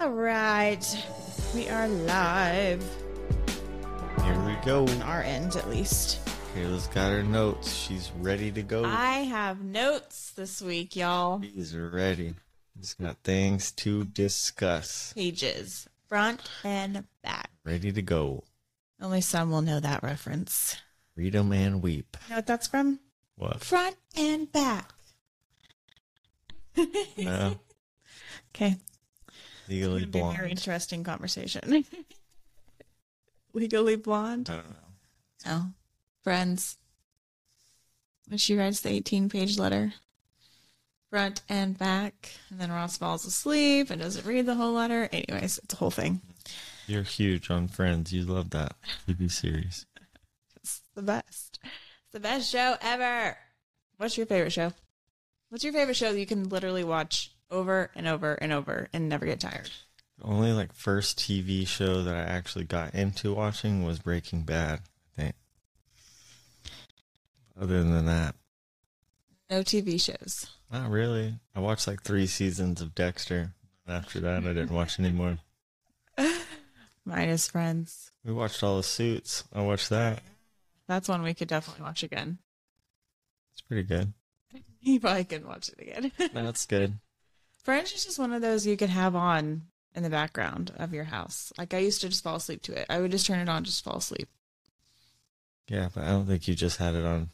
All right, we are live. Here we go. On our end, at least. Kayla's got her notes. She's ready to go. I have notes this week, y'all. She's ready. She's got things to discuss. Pages, front and back. Ready to go. Only some will know that reference. Read 'em and weep. You know what that's from? What? Front and back. No. Uh. Okay. Legally It'll be a very interesting conversation. Legally blonde. I don't know. Oh, friends. When she writes the 18 page letter, front and back, and then Ross falls asleep and doesn't read the whole letter. Anyways, it's a whole thing. You're huge on Friends. You love that TV series. It's the best. It's the best show ever. What's your favorite show? What's your favorite show that you can literally watch over and over and over and never get tired? The only like first TV show that I actually got into watching was Breaking Bad. I think. Other than that, No TV shows. not really. I watched like three seasons of Dexter. After that, I didn't watch anymore. Minus Friends. We watched all the Suits. I watched that. That's one we could definitely watch again. It's pretty good. You probably could watch it again. That's good. Friends is just one of those you could have on in the background of your house. Like I used to just fall asleep to it. I would just turn it on, just fall asleep. Yeah, but I don't think you just had it on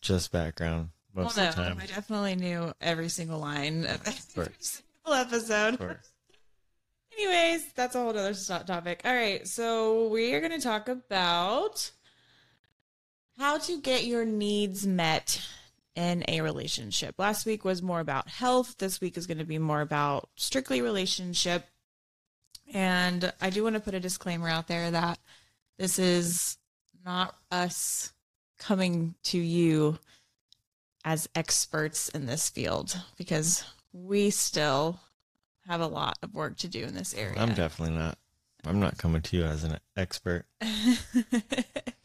just background most well, of the no, time. I definitely knew every single line of every single episode. Of. Anyways, that's a whole other topic. All right, so we are going to talk about how to get your needs met in a relationship. Last week was more about health. This week is going to be more about strictly relationship. And I do want to put a disclaimer out there that this is not us coming to you as experts in this field because we still have a lot of work to do in this area. I'm definitely not. I'm not coming to you as an expert.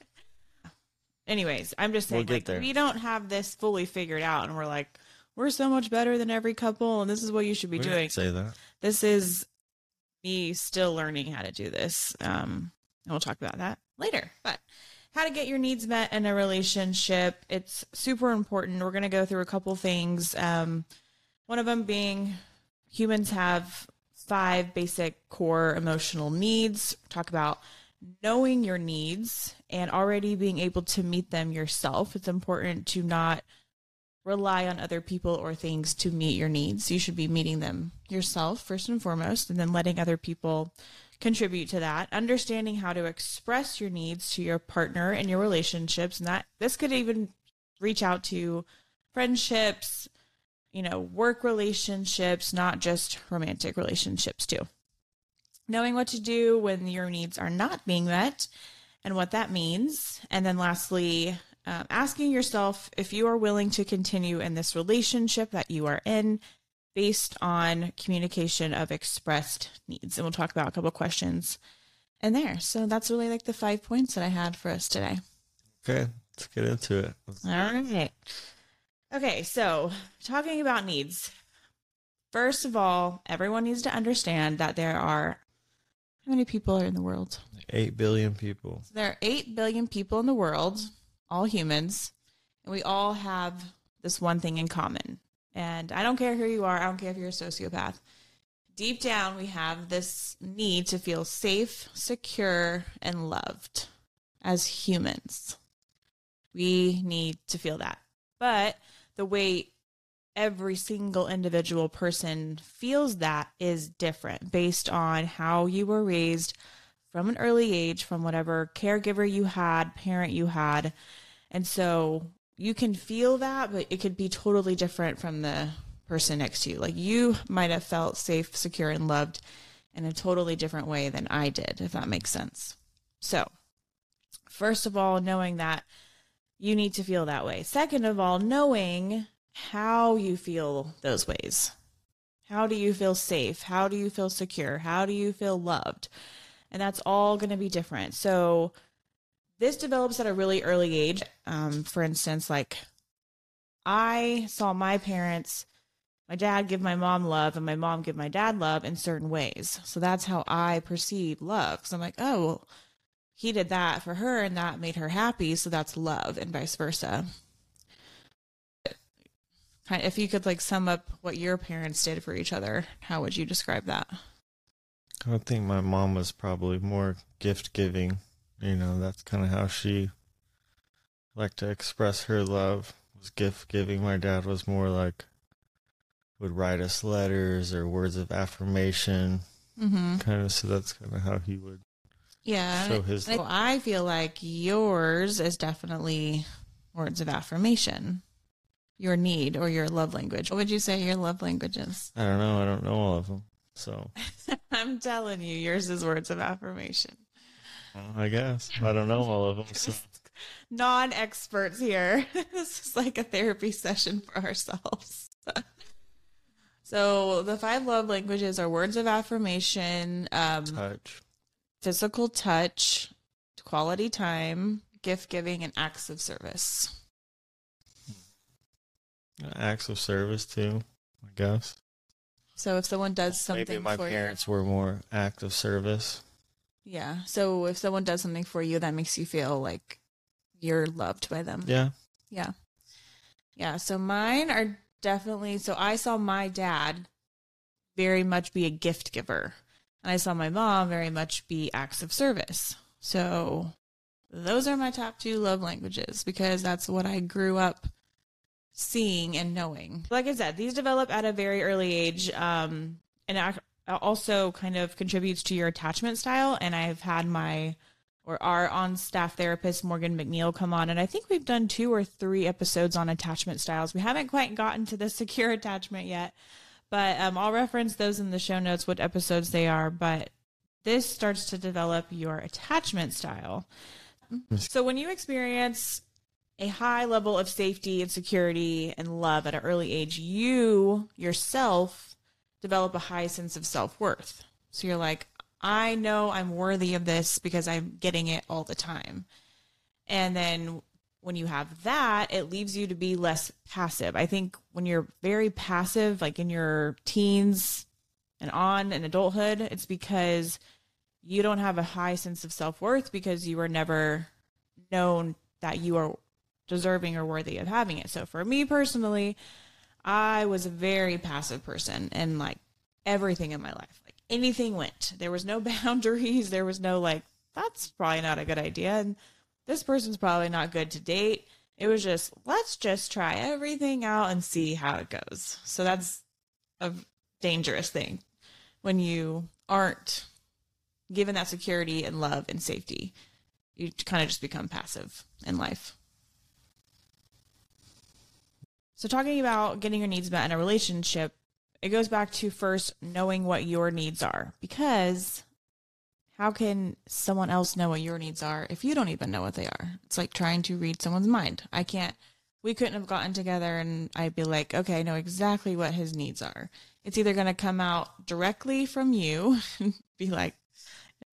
Anyways, I'm just We'll saying, like, there. we don't have this fully figured out, and we're like, we're so much better than every couple, and this is what you should be We doing. say that. This is me still learning how to do this. Um, and we'll talk about that later. But how to get your needs met in a relationship, it's super important. We're going to go through a couple things. Um, one of them being humans have five basic core emotional needs. Talk about knowing your needs and already being able to meet them yourself. It's important to not rely on other people or things to meet your needs. You should be meeting them yourself first and foremost, and then letting other people contribute to that. Understanding how to express your needs to your partner and your relationships, and that this could even reach out to friendships, you know, work relationships, not just romantic relationships too. Knowing what to do when your needs are not being met and what that means. And then lastly, um, asking yourself if you are willing to continue in this relationship that you are in based on communication of expressed needs. And we'll talk about a couple questions in there. So that's really like the five points that I had for us today. Okay, let's get into it. All right. Okay, so talking about needs. First of all, everyone needs to understand that there are how many people are in the world? Eight billion people. So there are 8 billion people in the world, all humans, and we all have this one thing in common. And I don't care who you are, I don't care if you're a sociopath. Deep down, we have this need to feel safe, secure, and loved as humans. We need to feel that. But the way every single individual person feels that is different based on how you were raised from an early age, from whatever caregiver you had, parent you had. And so you can feel that, but it could be totally different from the person next to you. Like you might have felt safe, secure, and loved in a totally different way than I did, if that makes sense. So, first of all, knowing that you need to feel that way. Second of all, knowing how you feel those ways. How do you feel safe? How do you feel secure? How do you feel loved? And that's all going to be different. So, this develops at a really early age. Um, for instance, like I saw my parents my dad give my mom love and my mom give my dad love in certain ways. So that's how I perceive love. Cause I'm like, oh, well, he did that for her and that made her happy. So that's love and vice versa. If you could like sum up what your parents did for each other, how would you describe that? I think my mom was probably more gift giving. You know, that's kind of how she liked to express her love was gift giving. My dad was more like would write us letters or words of affirmation, Mm-hmm. kind of. So that's kind of how he would Yeah. show his. Well, I feel like yours is definitely words of affirmation, your need or your love language. What would you say your love language is? I don't know. I don't know all of them. So I'm telling you, yours is words of affirmation. well, I guess I don't know all of them. So Non experts here. this is like a therapy session for ourselves. so, the five love languages are words of affirmation, um, touch. physical touch, quality time, gift giving, and acts of service. Acts of service too. I guess So, if someone does something maybe my for parents were more act of service. you, yeah. So, if someone does something for you, that makes you feel like you're loved by them. Yeah. Yeah. Yeah. So mine are definitely so I saw my dad very much be a gift giver. And I saw my mom very much be acts of service. So those are my top two love languages because that's what I grew up seeing and knowing. Like I said, these develop at a very early age. Um, and also kind of contributes to your attachment style. And I've had my or our on staff therapist Morgan McNeil come on and I think we've done two or three episodes on attachment styles. We haven't quite gotten to the secure attachment yet, but um, I'll reference those in the show notes what episodes they are, but this starts to develop your attachment style. So when you experience a high level of safety and security and love at an early age, you yourself develop a high sense of self-worth. So you're like, I know I'm worthy of this because I'm getting it all the time. And then when you have that, it leaves you to be less passive. I think when you're very passive, like in your teens and on in adulthood, it's because you don't have a high sense of self worth because you were never known that you are deserving or worthy of having it. So for me personally, I was a very passive person and like everything in my life. Like anything went. There was no boundaries. There was no like, that's probably not a good idea. And this person's probably not good to date. It was just, let's just try everything out and see how it goes. So that's a dangerous thing when you aren't given that security and love and safety. You kind of just become passive in life. So, talking about getting your needs met in a relationship, it goes back to first knowing what your needs are because how can someone else know what your needs are if you don't even know what they are? It's like trying to read someone's mind. I can't, we couldn't have gotten together and I'd be like, okay, I know exactly what his needs are. It's either going to come out directly from you and be like,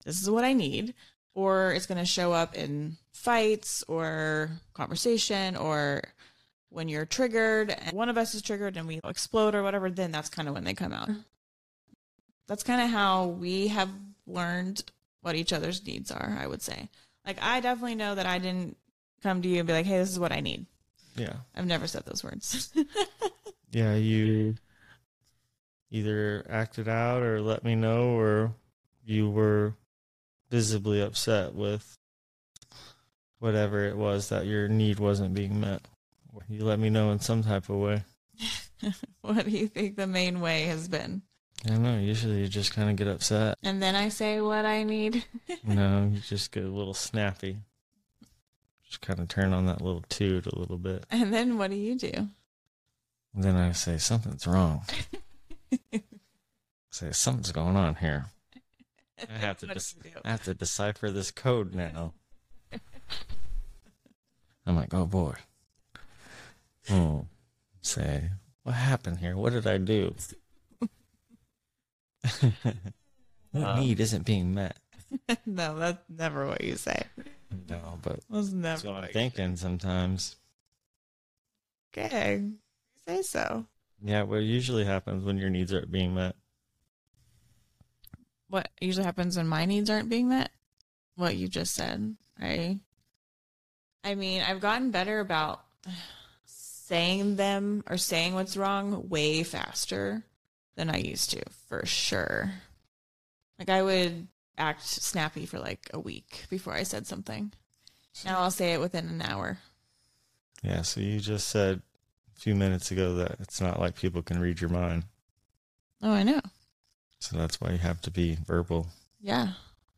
this is what I need, or it's going to show up in fights or conversation or when you're triggered and one of us is triggered and we explode or whatever, then that's kind of when they come out. Mm-hmm. That's kind of how we have learned what each other's needs are, I would say. Like, I definitely know that I didn't come to you and be like, hey, this is what I need. Yeah. I've never said those words. Yeah, you either acted out or let me know or you were visibly upset with whatever it was that your need wasn't being met. You let me know in some type of way. what do you think the main way has been? I don't know. Usually you just kind of get upset. And then I say what I need. no, you just get a little snappy. Just kind of turn on that little toot a little bit. And then what do you do? And then I say, something's wrong. say, something's going on here. I have to What do dis- you do? I have to decipher this code now. I'm like, oh boy. Hmm. Say, what happened here? What did I do? what Um, need isn't being met? no, that's never what you say. No, but That's that's never what I'm what you thinking sometimes. Okay. You say so. Yeah, what usually happens when your needs aren't being met. What usually happens when my needs aren't being met? What you just said, right? I mean, I've gotten better about saying them or saying what's wrong way faster than I used to, for sure. Like I would act snappy for like a week before I said something. Now I'll say it within an hour. Yeah, so you just said a few minutes ago that it's not like people can read your mind. Oh, I know. So that's why you have to be verbal. Yeah.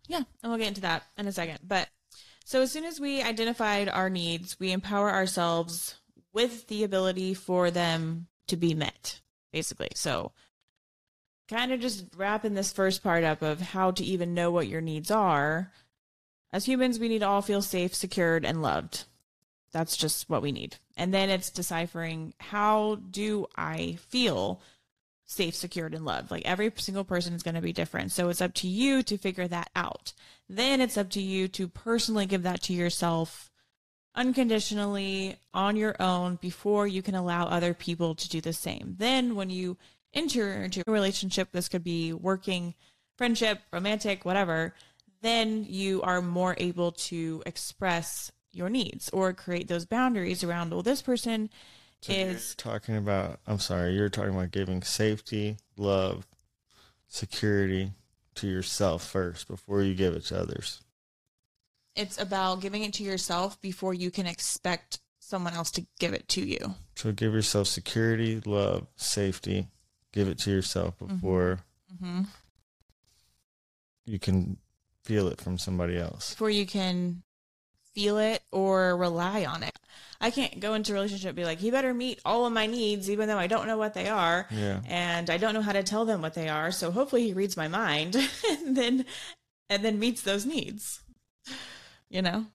Yeah. And we'll get into that in a second. But so as soon as we identified our needs, we empower ourselves with the ability for them to be met, basically. So kind of just wrapping this first part up of how to even know what your needs are. As humans, we need to all feel safe, secured, and loved. That's just what we need. And then it's deciphering how do I feel safe, secured, and loved. Like every single person is going to be different. So it's up to you to figure that out. Then it's up to you to personally give that to yourself unconditionally on your own before you can allow other people to do the same. Then when you enter into a relationship, this could be working, friendship, romantic, whatever, then you are more able to express your needs or create those boundaries around, well, this person So you're is talking about I'm sorry, you're talking about giving safety, love, security to yourself first before you give it to others. It's about giving it to yourself before you can expect someone else to give it to you. So give yourself security, love, safety. Give it to yourself before Mm-hmm. you can feel it from somebody else. Before you can feel it or rely on it. I can't go into a relationship and be like, he better meet all of my needs, even though I don't know what they are. Yeah. And I don't know how to tell them what they are. So hopefully he reads my mind and then and then meets those needs. You know?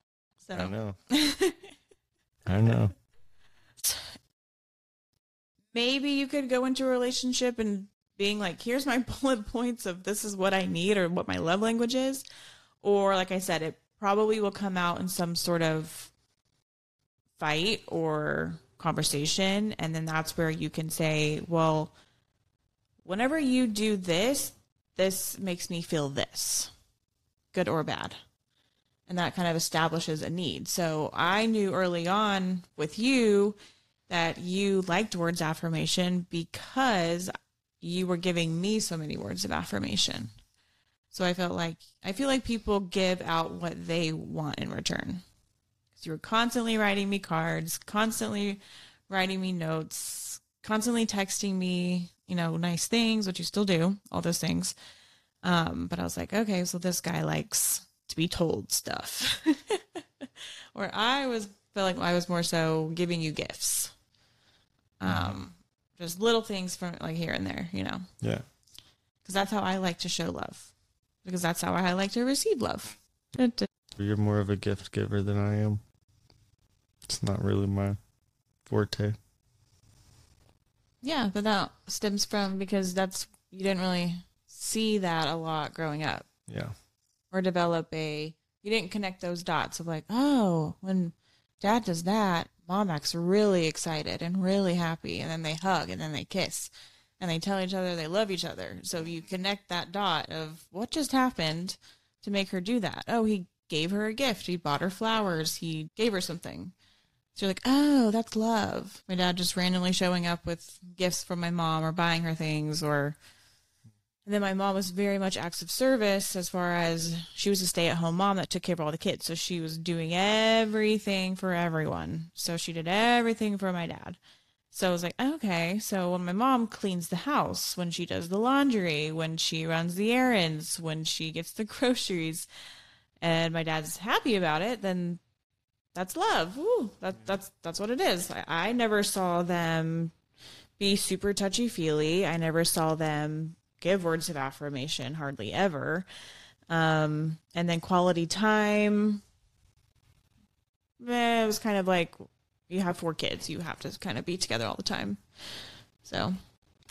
So I know. I know. maybe you could go into a relationship and being like, here's my bullet points of this is what I need or what my love language is. Or, like I said, it probably will come out in some sort of fight or conversation. And then that's where you can say, well, whenever you do this, this makes me feel this, good or bad. And that kind of establishes a need. So I knew early on with you that you liked words of affirmation because you were giving me so many words of affirmation. So I felt like I feel like people give out what they want in return. Because you were constantly writing me cards, constantly writing me notes, constantly texting me, you know, nice things, which you still do, all those things. Um, but I was like, okay, so this guy likes to be told stuff. Where I was felt like I was more so giving you gifts. Um, just little things from like here and there, you know, Yeah. because that's how I like to show love. Because that's how I like to receive love. You're more of a gift giver than I am. It's not really my forte. Yeah, but that stems from because that's you didn't really see that a lot growing up Yeah. Or develop a you didn't connect those dots of like, oh, when dad does that, mom acts really excited and really happy and then they hug and then they kiss and they tell each other they love each other. So you connect that dot of what just happened to make her do that. Oh, he gave her a gift. He bought her flowers. He gave her something. So you're like, oh, that's love. My dad just randomly showing up with gifts from my mom or buying her things or and then my mom was very much acts of service as far as she was a stay at home mom that took care of all the kids. So she was doing everything for everyone. So she did everything for my dad. So I was like, okay. So when my mom cleans the house, when she does the laundry, when she runs the errands, when she gets the groceries, and my dad's happy about it, then that's love. Ooh, that, that's that's what it is. I, I never saw them be super touchy feely. I never saw them give words of affirmation, hardly ever. Um, and then quality time. Eh, it was kind of like you have four kids, you have to kind of be together all the time. So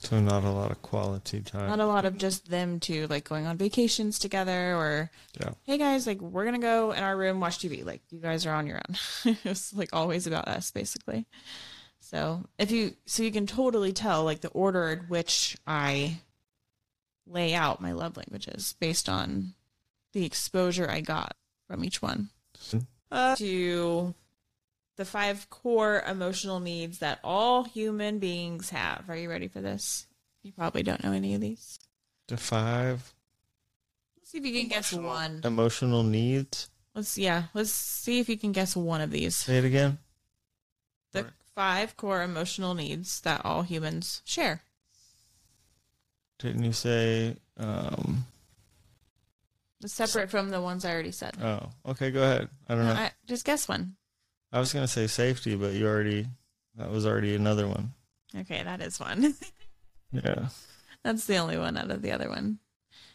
So not a lot of quality time. not a lot of just them two like going on vacations together or yeah. hey guys like we're gonna go in our room watch tv like you guys are on your own it was like always about us basically So if you so you can totally tell like the order in which I lay out my love languages based on the exposure I got from each one. Uh, to the five core emotional needs that all human beings have. Are you ready for this? You probably don't know any of these. The five Let's see if you can guess one. emotional needs. Let's yeah, let's see if you can guess one of these. Say it again. The Alright. five core emotional needs that all humans share. Didn't you say? Um, separate from the ones I already said. oh, okay. Go ahead. I don't know. I, just guess one. I was gonna say safety, but you already. That was already another one. Okay, that is one. Yeah. That's the only one out of the other one.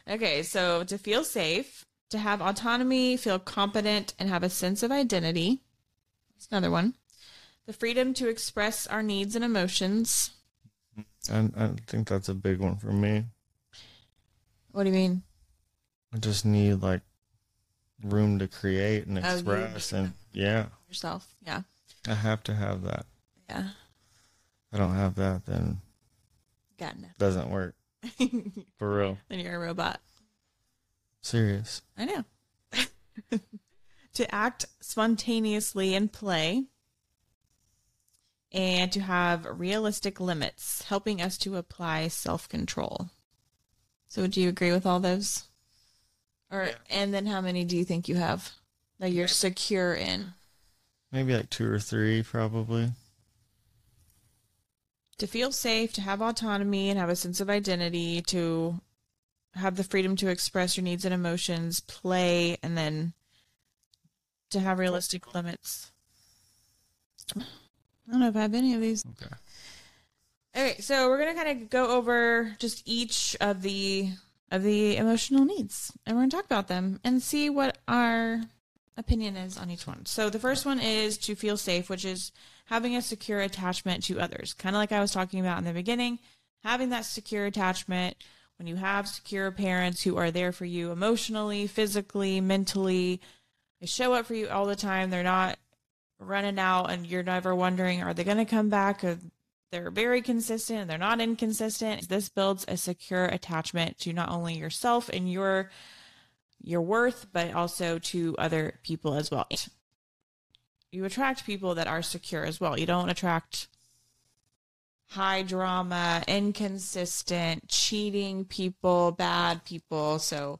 Okay, so to feel safe, to have autonomy, feel competent, and have a sense of identity. That's another one. The freedom to express our needs and emotions. I, I think that's a big one for me. What do you mean? I just need like room to create and Oh, express, need and yeah, Yourself. Yeah. I have to have that. Yeah. If I don't have that, then Got it doesn't work for real. then you're a robot. Serious. I know. to act spontaneously and play. And to have realistic limits, helping us to apply self control. So, do you agree with all those? Or Yeah. and then how many do you think you have that you're secure in? Maybe like two or three, probably. To feel safe, to have autonomy and have a sense of identity, to have the freedom to express your needs and emotions, play, and then to have realistic limits. I don't know if I have any of these. Okay. Okay, so we're gonna kind of go over just each of the of the emotional needs, and we're gonna talk about them and see what our opinion is on each one. So the first one is to feel safe, which is having a secure attachment to others, kind of like I was talking about in the beginning. Having that secure attachment when you have secure parents who are there for you emotionally, physically, mentally, they show up for you all the time. They're not running out, and you're never wondering, are they going to come back? They're very consistent and they're not inconsistent. This builds a secure attachment to not only yourself and your your worth, but also to other people as well. You attract people that are secure as well. You don't attract high drama, inconsistent, cheating people, bad people. So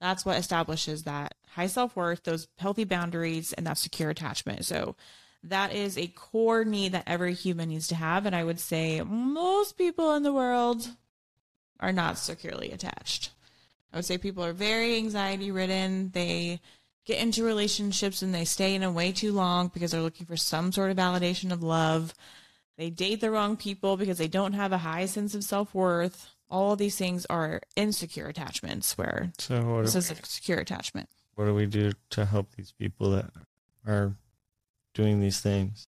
that's what establishes that high self worth, those healthy boundaries, and that secure attachment. So that is a core need that every human needs to have. And I would say most people in the world are not securely attached. I would say people are very anxiety ridden. They get into relationships and they stay in a way too long because they're looking for some sort of validation of love. They date the wrong people because they don't have a high sense of self worth. All of these things are insecure attachments where So this is a secure attachment. What do we do to help these people that are doing these things?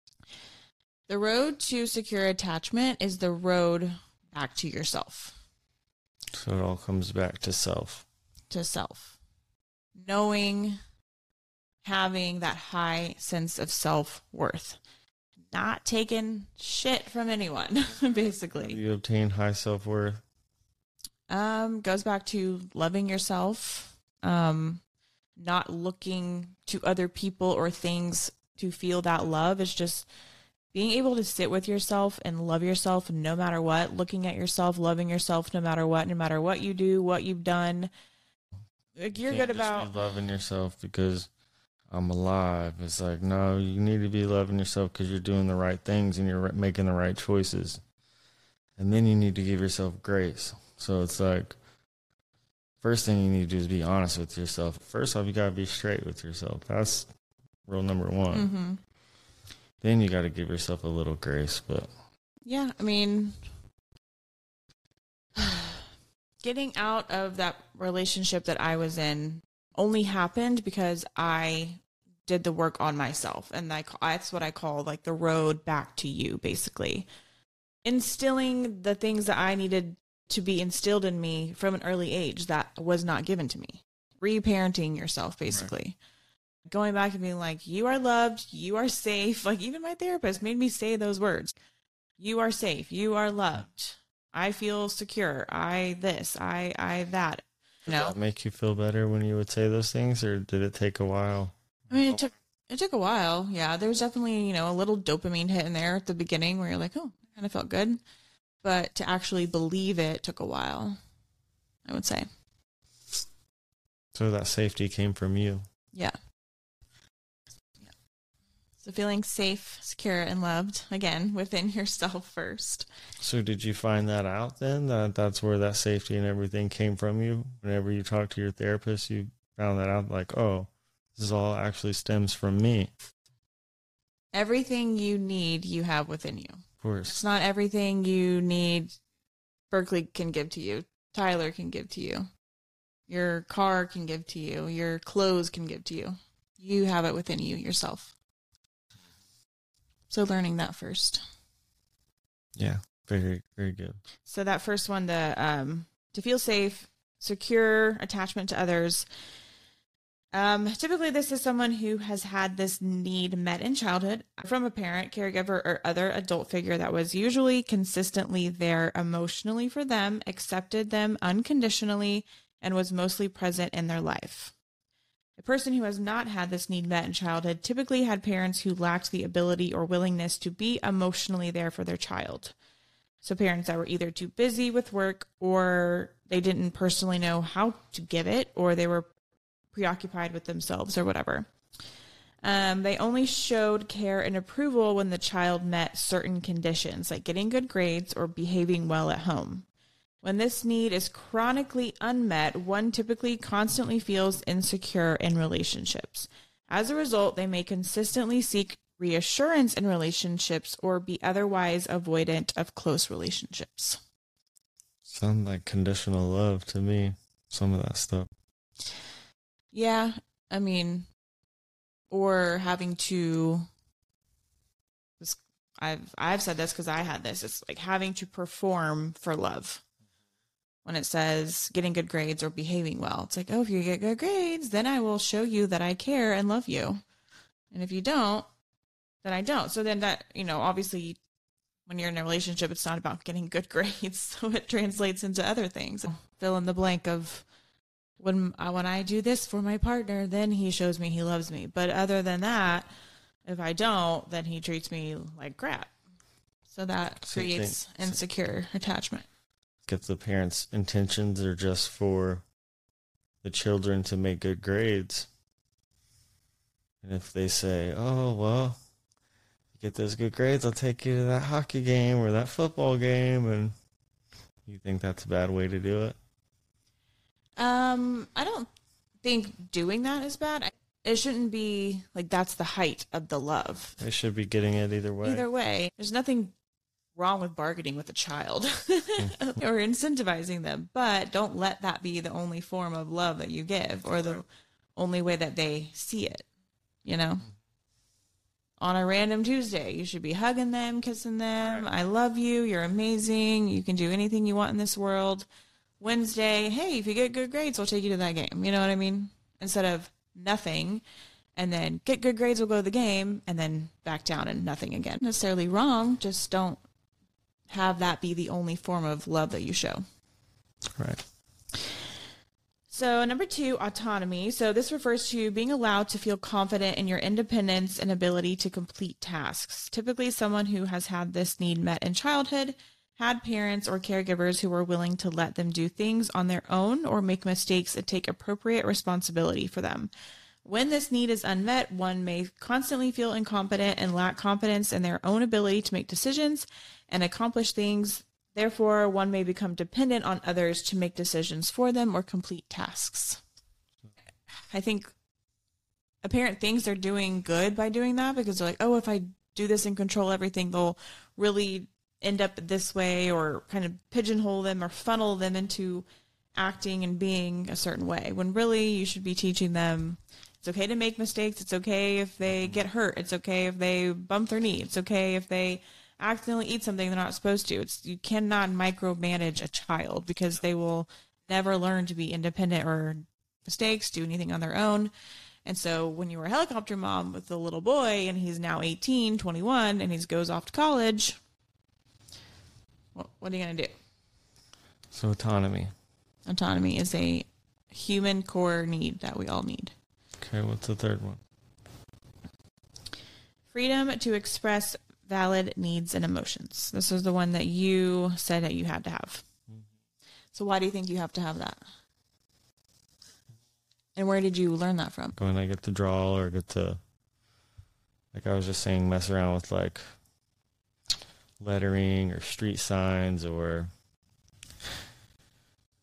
The road to secure attachment is the road back to yourself, So it all comes back to self. to self. Knowing, having that high sense of self worth, not taking shit from anyone, basically. you obtain high self worth? Um, goes back to loving yourself, um, not looking to other people or things to feel that love. It's just being able to sit with yourself and love yourself no matter what, looking at yourself, loving yourself no matter what, no matter what you do, what you've done. Like you're good about loving yourself because I'm alive. It's like no, you need to be loving yourself because you're doing the right things and you're making the right choices, and then you need to give yourself grace. So it's like first thing you need to do is be honest with yourself. First off, you gotta be straight with yourself. That's rule number one. hmm Then you gotta give yourself a little grace. But Yeah, I mean, getting out of that relationship that I was in only happened because I did the work on myself, and I, that's what I call like the road back to you, basically. Instilling the things that I needed to be instilled in me from an early age that was not given to me. Reparenting yourself, basically. Going back and being like, you are loved, you are safe. Like, even my therapist made me say those words You are safe. You are loved. I feel secure. I this. I I that. Did No. that make you feel better when you would say those things, or did it take a while? I mean, it took it took a while. Yeah, there was definitely you know a little dopamine hit in there at the beginning where you're like, oh, kind of felt good, but to actually believe it took a while. I would say, So that safety came from you. yeah. Yeah. So feeling safe, secure, and loved again within yourself first. So did you find that out then? That that's where that safety and everything came from you? Whenever you talked to your therapist, you found that out like, oh, this all actually stems from me. Everything you need, you have within you. Course. It's not everything you need. Berkeley can give to you. Tyler can give to you. Your car can give to you. Your clothes can give to you. You have it within you yourself. So learning that first. Yeah. Very, very good. So that first one, the um, to feel safe, secure attachment to others. Um, typically, this is someone who has had this need met in childhood from a parent, caregiver, or other adult figure that was usually consistently there emotionally for them, accepted them unconditionally, and was mostly present in their life. A person who has not had this need met in childhood typically had parents who lacked the ability or willingness to be emotionally there for their child. So parents that were either too busy with work or they didn't personally know how to give it or they were preoccupied with themselves or whatever. Um, they only showed care and approval when the child met certain conditions, like getting good grades or behaving well at home. When this need is chronically unmet, one typically constantly feels insecure in relationships. As a result, they may consistently seek reassurance in relationships or be otherwise avoidant of close relationships. Sound like conditional love to me. Some of that stuff. Yeah, I mean, or having to. I've I've said this because I had this. It's like having to perform for love. When it says getting good grades or behaving well, it's like, oh, if you get good grades, then I will show you that I care and love you. And if you don't, then I don't. So then that you know, obviously, when you're in a relationship, it's not about getting good grades. So it translates into other things. Fill in the blank of when I, when I do this for my partner, then he shows me he loves me. But other than that, if I don't, then he treats me like crap. So that So creates think- insecure attachment. If the parents' intentions are just for the children to make good grades, and if they say, "Oh well, you get those good grades, I'll take you to that hockey game or that football game," and you think that's a bad way to do it? Um, I don't think doing that is bad. It shouldn't be like that's the height of the love. They should be getting it either way. Either way, there's nothing wrong with bargaining with a child or incentivizing them, but don't let that be the only form of love that you give or the only way that they see it. You know? On a random Tuesday, you should be hugging them, kissing them. I love you. You're amazing. You can do anything you want in this world. Wednesday, hey, if you get good grades, we'll take you to that game. You know what I mean? Instead of nothing and then get good grades, we'll go to the game and then back down and nothing again. Necessarily wrong, just don't have that be the only form of love that you show. Right. So, number two, autonomy. So, this refers to being allowed to feel confident in your independence and ability to complete tasks. Typically, someone who has had this need met in childhood had parents or caregivers who were willing to let them do things on their own or make mistakes and take appropriate responsibility for them. When this need is unmet, one may constantly feel incompetent and lack confidence in their own ability to make decisions and accomplish things. Therefore, one may become dependent on others to make decisions for them or complete tasks. I think a parent thinks they're doing good by doing that because they're like, oh, if I do this and control everything, they'll really end up this way or kind of pigeonhole them or funnel them into acting and being a certain way when really you should be teaching them it's okay to make mistakes. It's okay if they mm-hmm. get hurt. It's okay if they bump their knee. It's okay if they accidentally eat something they're not supposed to. It's you cannot micromanage a child because they will never learn to be independent or mistakes do anything on their own. And so when you were a helicopter mom with a little boy and he's now 18 21 and he goes off to college What, what are you going to do? So autonomy. Autonomy is a human core need that we all need. Okay, what's the third one? Freedom to express valid needs and emotions. This is the one that you said that you had to have. Mm-hmm. So why do you think you have to have that? And where did you learn that from? When I get to draw or get to, like I was just saying, mess around with like lettering or street signs or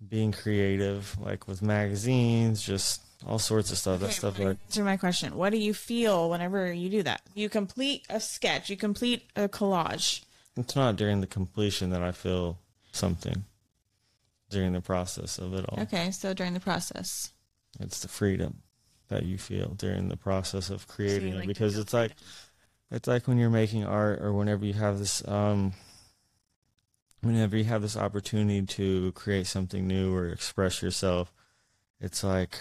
being creative, like with magazines, just all sorts of stuff. that Okay, stuff but like Answer my question. What do you feel whenever you do that? You complete a sketch, you complete a collage. it's not during the completion that I feel something. During the process of it all, Okay, so during the process. it's the freedom that you feel during the process of creating it like to because it's like it's like when you're making art or whenever you have this um whenever you have this opportunity to create something new or express yourself it's like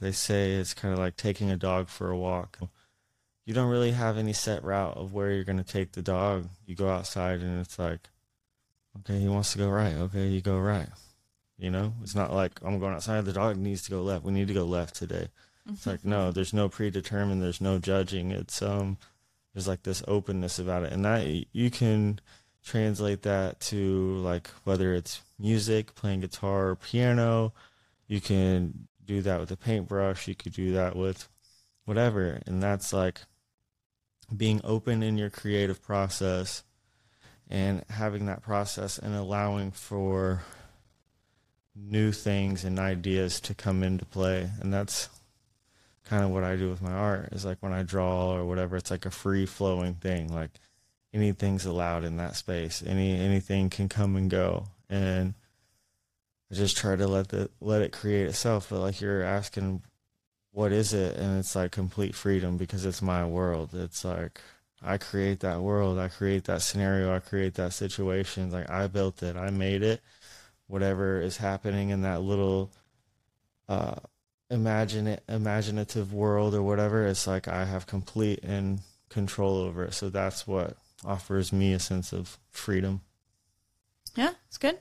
they say it's kind of like taking a dog for a walk. You don't really have any set route of where you're going to take the dog. You go outside and it's like okay he wants to go right. Okay you go right. You know? It's not like i'm going outside. The dog needs to go left. We need to go left today. It's like no, there's no predetermined, there's no judging. It's um there's like this openness about it. And that you can translate that to like whether it's music, playing guitar or piano, you can do that with a paintbrush, you could do that with whatever. And that's like being open in your creative process and having that process and allowing for new things and ideas to come into play. And that's kind of what I do with my art is like when I draw or whatever, it's like a free flowing thing. Like anything's allowed in that space. Any anything can come and go. And I just try to let the let it create itself. But like you're asking what is it? And it's like complete freedom because it's my world. It's like I create that world. I create that scenario. I create that situation. Like I built it. I made it. Whatever is happening in that little uh imagine it, imaginative world or whatever, it's like I have complete and control over it. So that's what offers me a sense of freedom. Yeah, it's good.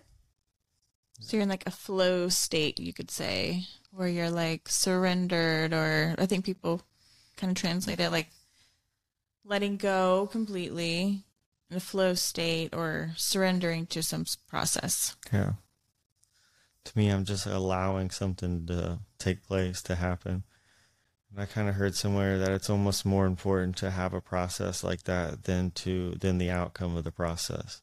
So you're in like a flow state, you could say, where you're like surrendered, or I think people kind of translate it like letting go completely in a flow state or surrendering to some process. Yeah. To me, I'm just allowing something to take place, to happen. And I kind of heard somewhere that it's almost more important to have a process like that than to than the outcome of the process.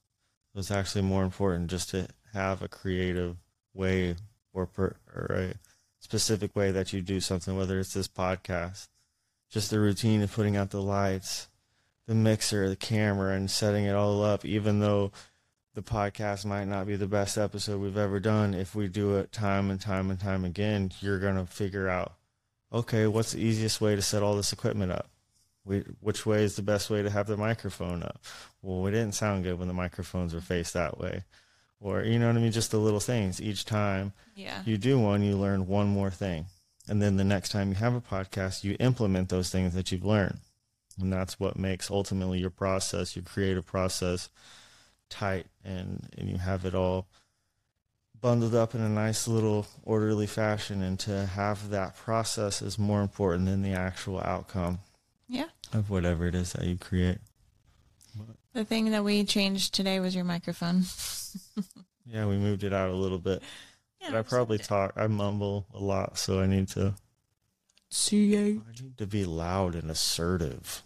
It's actually more important just to have a creative way or per, or a specific way that you do something, whether it's this podcast, just the routine of putting out the lights, the mixer, the camera, and setting it all up, even though the podcast might not be the best episode we've ever done. If we do it time and time and time again, you're going to figure out, okay, what's the easiest way to set all this equipment up? We, which way is the best way to have the microphone up? Well, we didn't sound good when the microphones were faced that way. Or, you know what I mean? Just the little things. Each time Yeah. you do one, you learn one more thing. And then the next time you have a podcast, you implement those things that you've learned. And that's what makes ultimately your process, your creative process, tight and, and you have it all bundled up in a nice little orderly fashion. And to have that process is more important than the actual outcome Yeah. of whatever it is that you create. The thing that we changed today was your microphone. Yeah, we moved it out a little bit. Yeah, But I probably talk, I mumble a lot, so I need to. see you I need to be loud and assertive.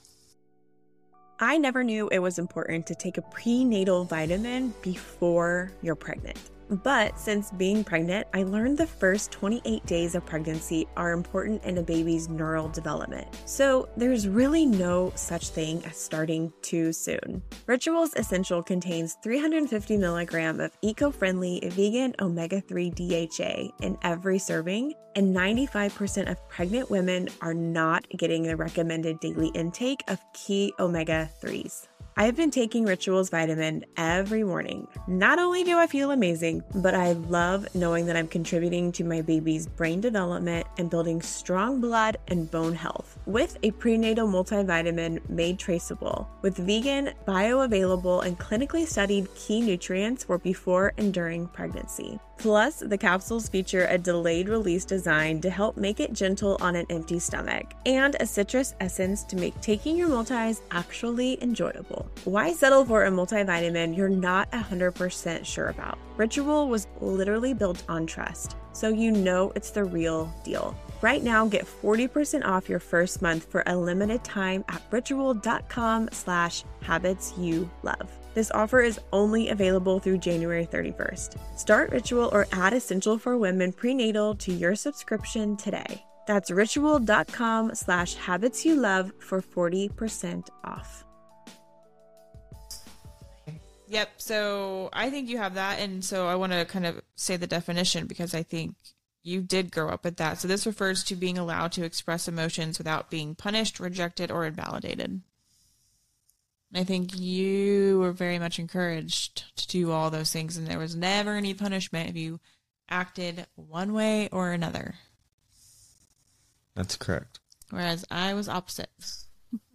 I never knew it was important to take a prenatal vitamin before you're pregnant. But since being pregnant, I learned the first 28 days of pregnancy are important in a baby's neural development. So there's really no such thing as starting too soon. Rituals Essential contains 350 milligram of eco-friendly vegan omega-3 DHA in every serving, and 95% of pregnant women are not getting the recommended daily intake of key omega 3s. I've been taking Rituals Vitamin every morning. Not only do I feel amazing, but I love knowing that I'm contributing to my baby's brain development and building strong blood and bone health with a prenatal multivitamin made traceable with vegan, bioavailable, and clinically studied key nutrients for before and during pregnancy. Plus, the capsules feature a delayed release design to help make it gentle on an empty stomach and a citrus essence to make taking your multis actually enjoyable. Why settle for a multivitamin you're not 100% sure about? Ritual was literally built on trust, so you know it's the real deal. Right now, get 40% off your first month for a limited time at ritual.com slash habits you love. This offer is only available through January 31st. Start Ritual or add Essential for Women prenatal to your subscription today. That's ritual.com slash habits you love for 40% off. Yep. So I think you have that. And so I want to kind of say the definition because I think you did grow up with that. So this refers to being allowed to express emotions without being punished, rejected, or invalidated. I think you were very much encouraged to do all those things, and there was never any punishment if you acted one way or another. That's correct. Whereas I was opposite.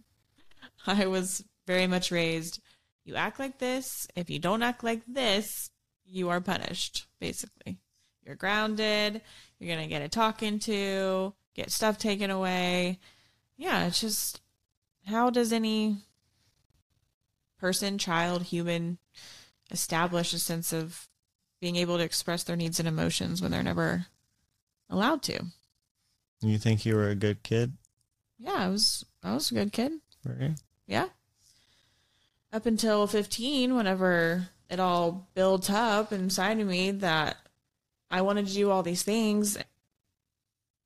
I was very much raised you act like this. If you don't act like this, you are punished, basically. You're grounded. You're going to get a talking to, get stuff taken away. Yeah, it's just how does any person, child, human establish a sense of being able to express their needs and emotions when they're never allowed to? You think you were a good kid? Yeah, I was I was a good kid. Right. Yeah. Up until 15 whenever it all built up inside of me that I wanted to do all these things.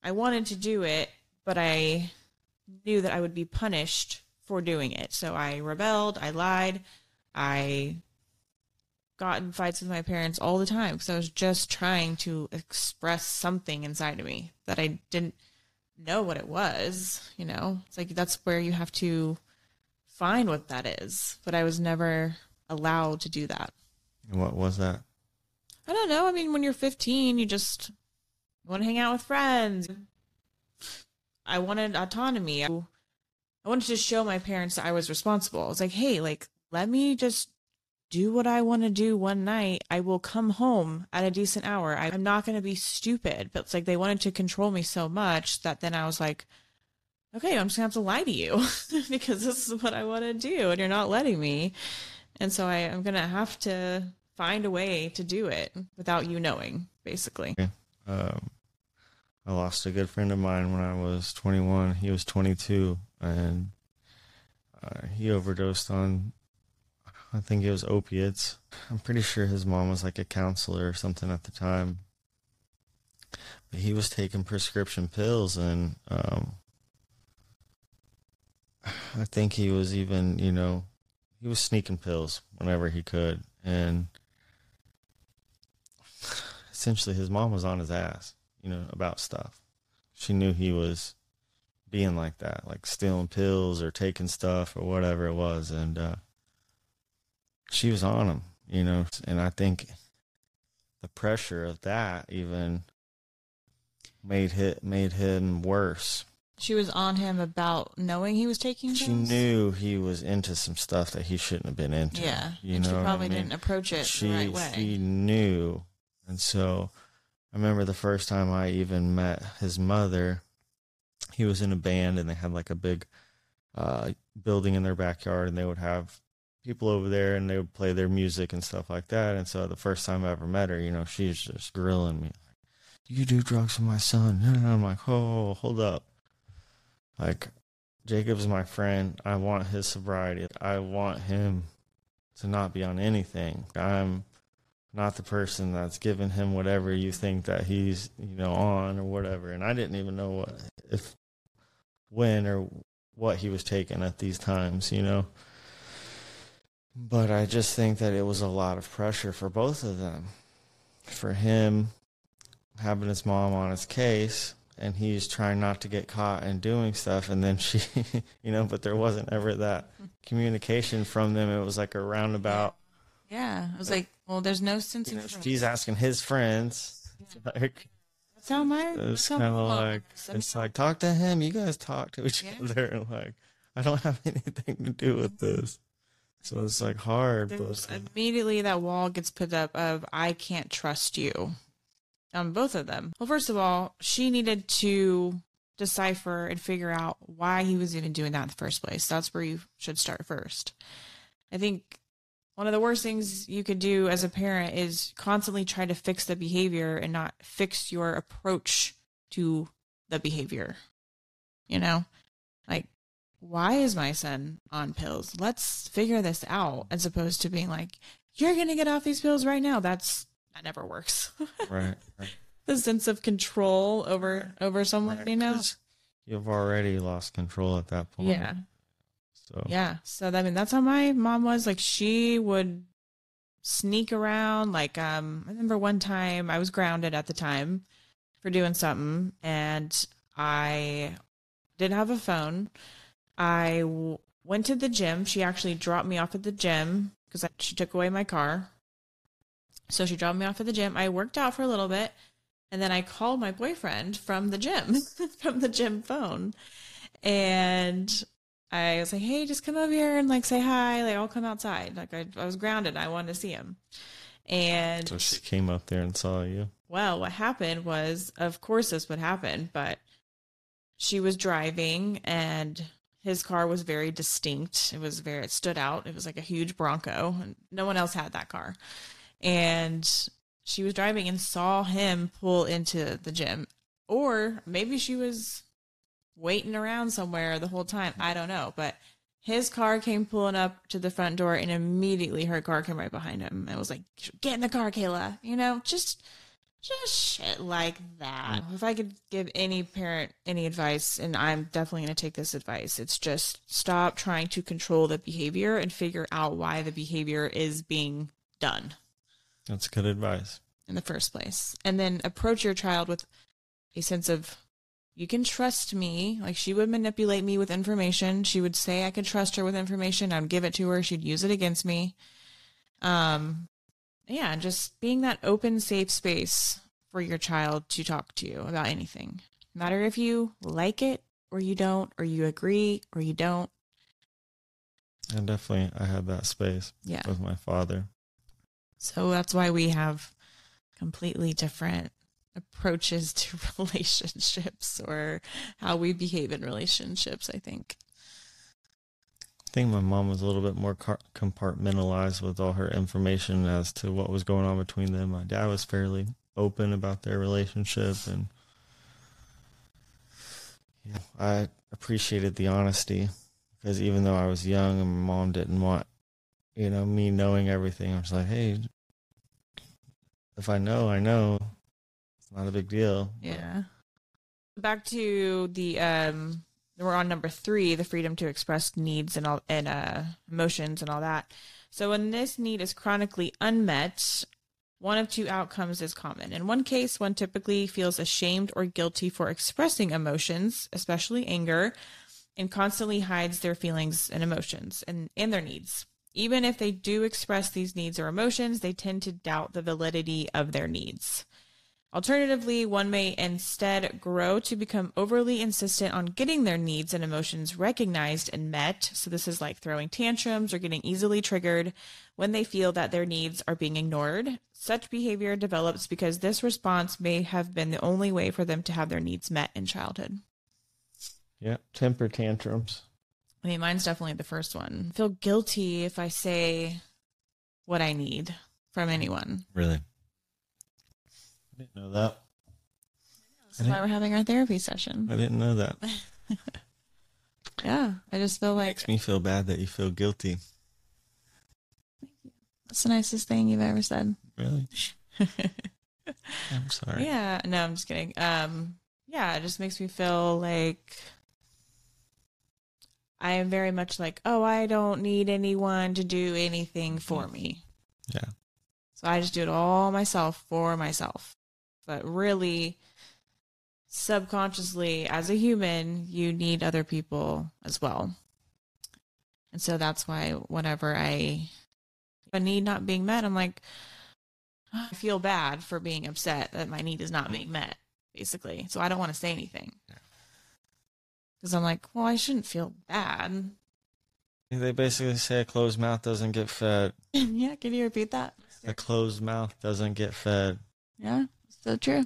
I wanted to do it, but I knew that I would be punished for doing it. So I rebelled, I lied, I got in fights with my parents all the time because I was just trying to express something inside of me that I didn't know what it was. You know, it's like that's where you have to find what that is. But I was never allowed to do that. And what was that? I don't know. I mean, when you're 15, you just want to hang out with friends. I wanted autonomy. I, I wanted to show my parents that I was responsible. I was like, hey, like, let me just do what I want to do one night. I will come home at a decent hour. I'm not going to be stupid. But it's like they wanted to control me so much that then I was like, okay, I'm just going to have to lie to you because this is what I want to do and you're not letting me. And so I, I'm going to have to find a way to do it without you knowing, basically. Um, I lost a good friend of mine when I was 21. He was 22, and uh, he overdosed on, I think it was opiates. I'm pretty sure his mom was like a counselor or something at the time. But he was taking prescription pills, and um, I think he was even, you know, he was sneaking pills whenever he could, and essentially his mom was on his ass, you know, about stuff. She knew he was being like that, like stealing pills or taking stuff or whatever it was, and uh, she was on him, you know. And I think the pressure of that even made hit made him worse. She was on him about knowing he was taking She pills? knew he was into some stuff that he shouldn't have been into. Yeah. you and know she what I probably mean? didn't approach it she the right way. she knew and so i remember the first time i even met his mother he was in a band and they had like a big uh building in their backyard and they would have people over there and they would play their music and stuff like that. And so the first time i ever met her you know she's just grilling me you do drugs with my son. And i'm like oh hold up. Like jacob's my friend. I want his sobriety. I want him to not be on anything. I'm not the person that's giving him whatever you think that he's you know on or whatever. And i didn't even know what if when or what he was taking at these times you know? But i just think that it was a lot of pressure for both of them. For him having his mom on his case and he's trying not to get caught and doing stuff and then she you know but there wasn't ever that hmm. communication from them. It was like a roundabout Yeah. it was like, well, there's no sense you in know she's asking his friends like That's how my. it's kind of like is. I it's like talk to him you guys talk to each Yeah. other and like i don't have anything to do with this so it's like hard there's but immediately that wall gets put up of I can't trust you. On both of them. Well, first of all, she needed to decipher and figure out why he was even doing that in the first place. That's where you should start first. I think one of the worst things you could do as a parent is constantly try to fix the behavior and not fix your approach to the behavior. You know, like, why is my son on pills? Let's figure this out, as opposed to being like, you're going to get off these pills right now. That's that never works. right, right. the sense of control over over someone, Right, you know. you've already lost control at that point Yeah. So Yeah. So I mean that's how my mom was. Like she would sneak around. Like um I remember one time I was grounded at the time for doing something and I didn't have a phone. I w- went to the gym. She actually dropped me off at the gym because she took away my car. So she dropped me off at the gym. I worked out for a little bit and then I called my boyfriend from the gym, from the gym phone. And I was like, hey, just come over here and like say hi. Like, I'll come outside. Like, I, I was grounded. I wanted to see him. And so she came up there and saw you well, what happened was, of course, this would happen, but she was driving and his car was very distinct. It was very, it stood out. It was like a huge Bronco, and no one else had that car. And she was driving and saw him pull into the gym. Or maybe she was waiting around somewhere the whole time. I don't know. But his car came pulling up to the front door, and immediately her car came right behind him. It was like, get in the car, Kayla. You know, just just shit like that. Mm. If I could give any parent any advice, and I'm definitely going to take this advice, it's just stop trying to control the behavior and figure out why the behavior is being done that's good advice in the first place. And then approach your child with a sense of, you can trust me. Like she would manipulate me with information. She would say I could trust her with information. I'd give it to her. She'd use it against me. Um, yeah, just being that open, safe space for your child to talk to you about anything. No matter if you like it or you don't, or you agree or you don't. and definitely i had that space Yeah. with my father So that's why we have completely different approaches to relationships or how we behave in relationships, I think. I think my mom was a little bit more compartmentalized with all her information as to what was going on between them. My dad was fairly open about their relationship, and you know, I appreciated the honesty because even though I was young and my mom didn't want, you know, me knowing everything, I was like, hey, if I know, I know. Not a big deal. Yeah. Back to the um we're on number 3, the freedom to express needs and all and uh emotions and all that. So when this need is chronically unmet, one of two outcomes is common. In one case, one typically feels ashamed or guilty for expressing emotions, especially anger, and constantly hides their feelings and emotions and, and their needs. Even if they do express these needs or emotions, they tend to doubt the validity of their needs. Alternatively, one may instead grow to become overly insistent on getting their needs and emotions recognized and met. So, this is like throwing tantrums or getting easily triggered when they feel that their needs are being ignored. Such behavior develops because this response may have been the only way for them to have their needs met in childhood. Yeah, temper tantrums. I mean, mine's definitely the first one. I feel guilty if I say what I need from anyone. Really? I didn't know that. That's why we're having our therapy session. I didn't know that. Yeah, I just feel like Makes me feel bad that you feel guilty. that's the nicest thing you've ever said. Really? I'm sorry. Yeah, no, I'm just kidding. Um, yeah, it just makes me feel like I am very much like, oh, I don't need anyone to do anything for me. Yeah. So I just do it all myself for myself. But really, subconsciously, as a human, you need other people as well. And so that's why whenever I a need not being met, I'm like, ah, I feel bad for being upset that my need is not being met, basically. So I don't want to say anything. Because I'm like, well, I shouldn't feel bad. They basically say a closed mouth doesn't get fed. yeah, can you repeat that? A closed mouth doesn't get fed. Yeah, so true.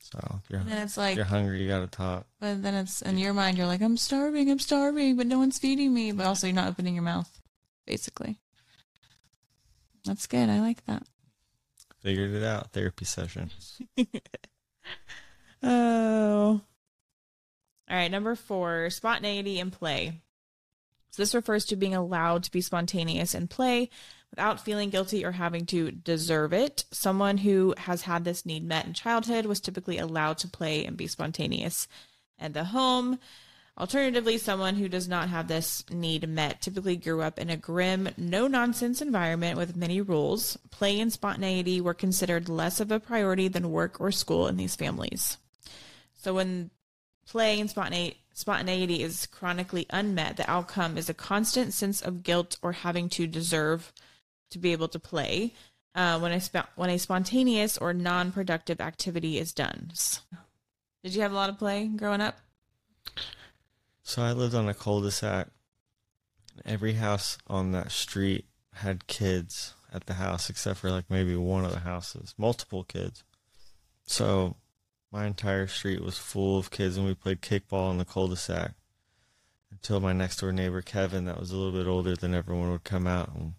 So if And then it's if like, you're hungry, you gotta talk. but then it's in your mind, you're like, I'm starving, I'm starving, but no one's feeding me. But also, you're not opening your mouth, basically. That's good. I like that. Figured it out. Therapy session. Oh. All right, number four, spontaneity and play. So this refers to being allowed to be spontaneous and play without feeling guilty or having to deserve it. Someone who has had this need met in childhood was typically allowed to play and be spontaneous at the home. Alternatively, someone who does not have this need met typically grew up in a grim, no nonsense environment with many rules. Play and spontaneity were considered less of a priority than work or school in these families. So when play and spontane- spontaneity is chronically unmet, the outcome is a constant sense of guilt or having to deserve to be able to play uh, when, a sp- when a spontaneous or non productive activity is done. Did you have a lot of play growing up? So I lived on a cul-de-sac. Every house on that street had kids at the house, except for like maybe one of the houses, multiple kids. So my entire street was full of kids, and we played kickball in the cul-de-sac until my next door neighbor Kevin, that was a little bit older than everyone, would come out and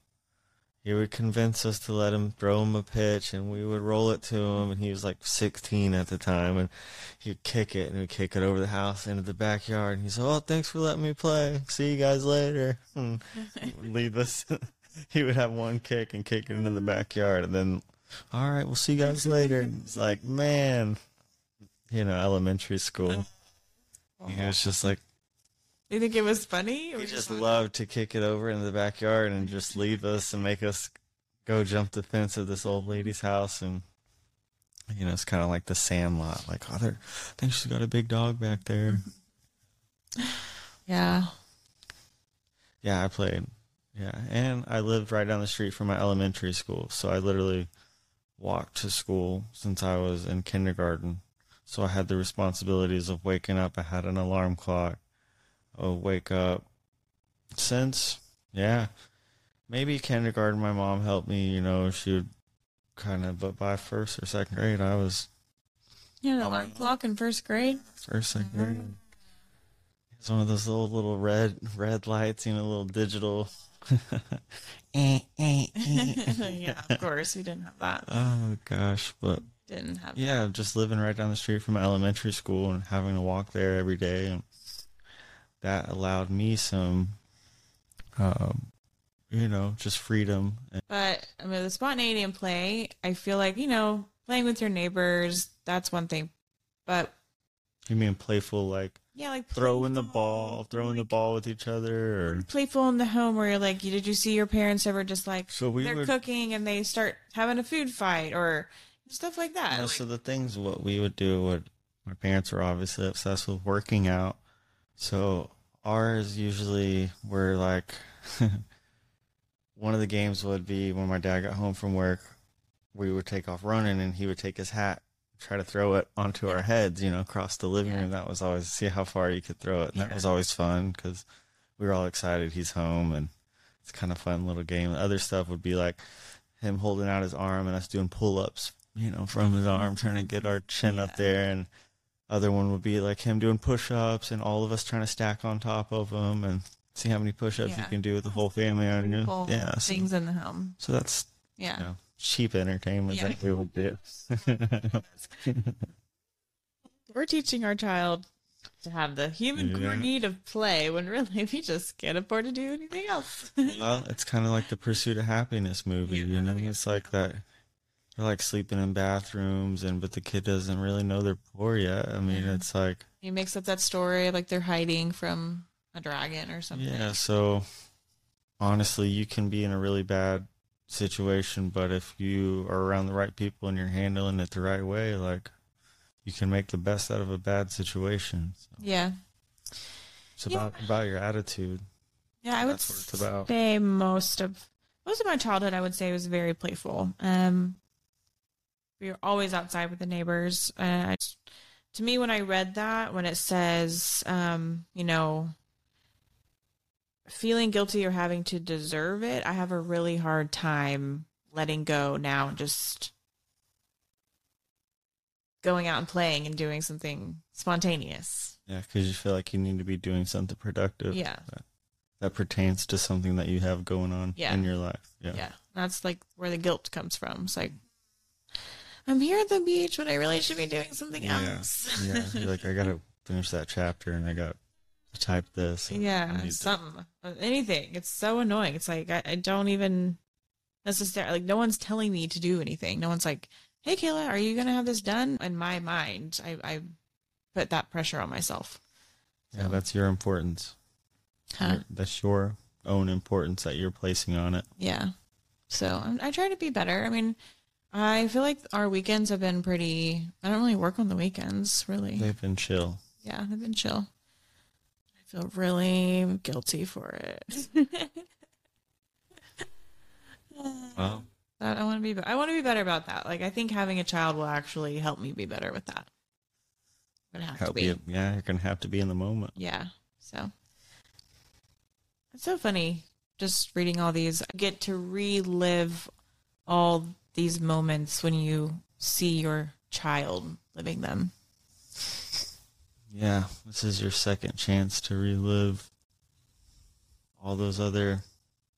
he would convince us to let him throw him a pitch, and we would roll it to him. And he was like 16 at the time, and he'd kick it, and we'd kick it over the house into the backyard. And he said, "Oh, thanks for letting me play. See you guys later." And hmm. leave us. he would have one kick and kick it into the backyard, and then, all right, we'll see you guys later. And it's like, man, you know, elementary school. He was just like, you think it was funny? He just loved to kick it over into the backyard and just leave us and make us go jump the fence of this old lady's house. And you know it's kind of like the sandlot like oh there i think she's got a big dog back there. Yeah. yeah i played. Yeah and i lived right down the street from my elementary school so i literally walked to school since i was in kindergarten. So i had the responsibilities of waking up i had an alarm clock oh wake up since yeah maybe kindergarten my mom helped me you know she would kind of but by first or second grade i was Yeah, the alarm clock in first grade. first second grade it's one of those little little red red lights you know little digital Eh, eh, eh. yeah, of course. We didn't have that. oh gosh but Didn't have yeah just living right down the street from elementary school and having to walk there every day and that allowed me some um you know just freedom But I mean, the spontaneity and play, I feel like, you know, playing with your neighbors, that's one thing. But you mean playful like yeah, like throwing the ball throwing the ball with each other or Playful in the home where you're like, did you see your parents ever just like so we they're would cooking and they start having a food fight or stuff like that? Yeah, Like, so the things what we would do would my parents were obviously obsessed with working out. So ours usually were like one of the games would be when my dad got home from work, we would take off running and he would take his hat, try to throw it onto our heads, you know, across the living Yeah. room. That was always see how far you could throw it. And that was always fun because we were all excited he's home and it's kind of fun little game. The other stuff would be like him holding out his arm and us doing pull ups, you know, from his arm, trying to get our chin up there. And other one would be like him doing push ups and all of us trying to stack on top of him and see how many push ups you can do with the oh, whole family on you. Yeah. So, things in the home. so that's Yeah. you know, cheap entertainment Yeah. that we would do. We're teaching our child to have the human Yeah. core need of play when really we just can't afford to do anything else. well, it's kind of like the Pursuit of Happiness movie, you know? It's like that. They're like sleeping in bathrooms, and but the kid doesn't really know they're poor yet. I mean, Yeah. it's like he makes up that story like they're hiding from a dragon or something. Yeah, so honestly, you can be in a really bad situation, but if you are around the right people and you're handling it the right way, like you can make the best out of a bad situation. So Yeah. it's Yeah. about about your attitude. Yeah, I would That's what it's about. say most of most of my childhood I would say was very playful. Um we were always outside with the neighbors. Uh, I, to me when I read that when it says um, you know, feeling guilty or having to deserve it, I have a really hard time letting go now and just going out and playing and doing something spontaneous. Yeah, because you feel like you need to be doing something productive. Yeah. That, that pertains to something that you have going on Yeah. in your life. Yeah. Yeah. That's like where the guilt comes from. It's like I'm here at the beach, but I really should be doing something Yeah. else. Yeah. You're like, I gotta finish that chapter, and I got to type this. yeah, need to- something, uh, anything. It's so annoying. It's like I, I don't even necessarily like no one's telling me to do anything. No one's like, "Hey, Kayla, are you gonna have this done?" In my mind, I, I put that pressure on myself. yeah, that's your importance. Huh. That's your own importance that you're placing on it. Yeah. So I'm, I try to be better. I mean, I feel like our weekends have been pretty. I don't really work on the weekends, really. They've been chill. Yeah, they've been chill. I feel really guilty for it. Well, But I want to be. I want to be better about that. Like I think having a child will actually help me be better with that. Gonna have to help be. you. Yeah, you're gonna have to be in the moment. Yeah. So it's so funny just reading all these. I get to relive all these moments when you see your child living them. Yeah, this is your second chance to relive all those other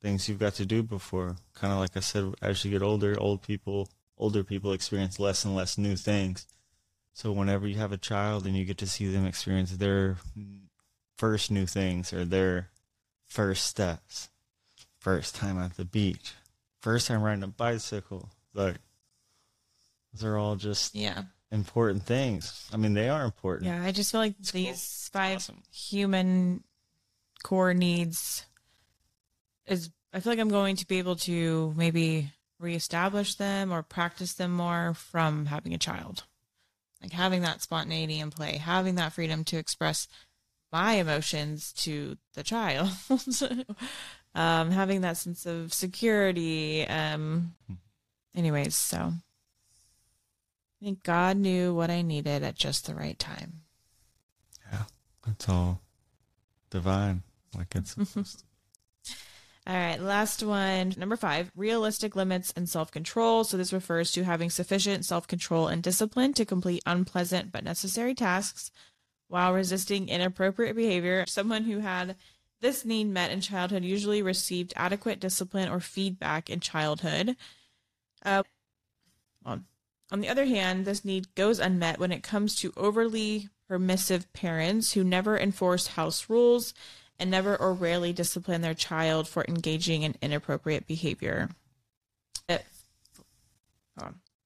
things you've got to do before. Kind of like I said, as you get older, old people, older people experience less and less new things. So whenever you have a child and you get to see them experience their first new things or their first steps, first time at the beach, first time riding a bicycle, like those are all just Yeah. important things. I mean, they are important. Yeah. I just feel like It's these cool. five Awesome. human core needs is I feel like I'm going to be able to maybe reestablish them or practice them more from having a child. Like having that spontaneity in play, having that freedom to express my emotions to the child. um, having that sense of security. Um, anyways, so I think God knew what I needed at just the right time. Yeah, it's all divine. Like it's All right, last one. Number five, realistic limits and self control. So, this refers to having sufficient self control and discipline to complete unpleasant but necessary tasks while resisting inappropriate behavior. Someone who had this need met in childhood usually received adequate discipline or feedback in childhood. Uh, on, on the other hand, this need goes unmet when it comes to overly permissive parents who never enforce house rules and never or rarely discipline their child for engaging in inappropriate behavior.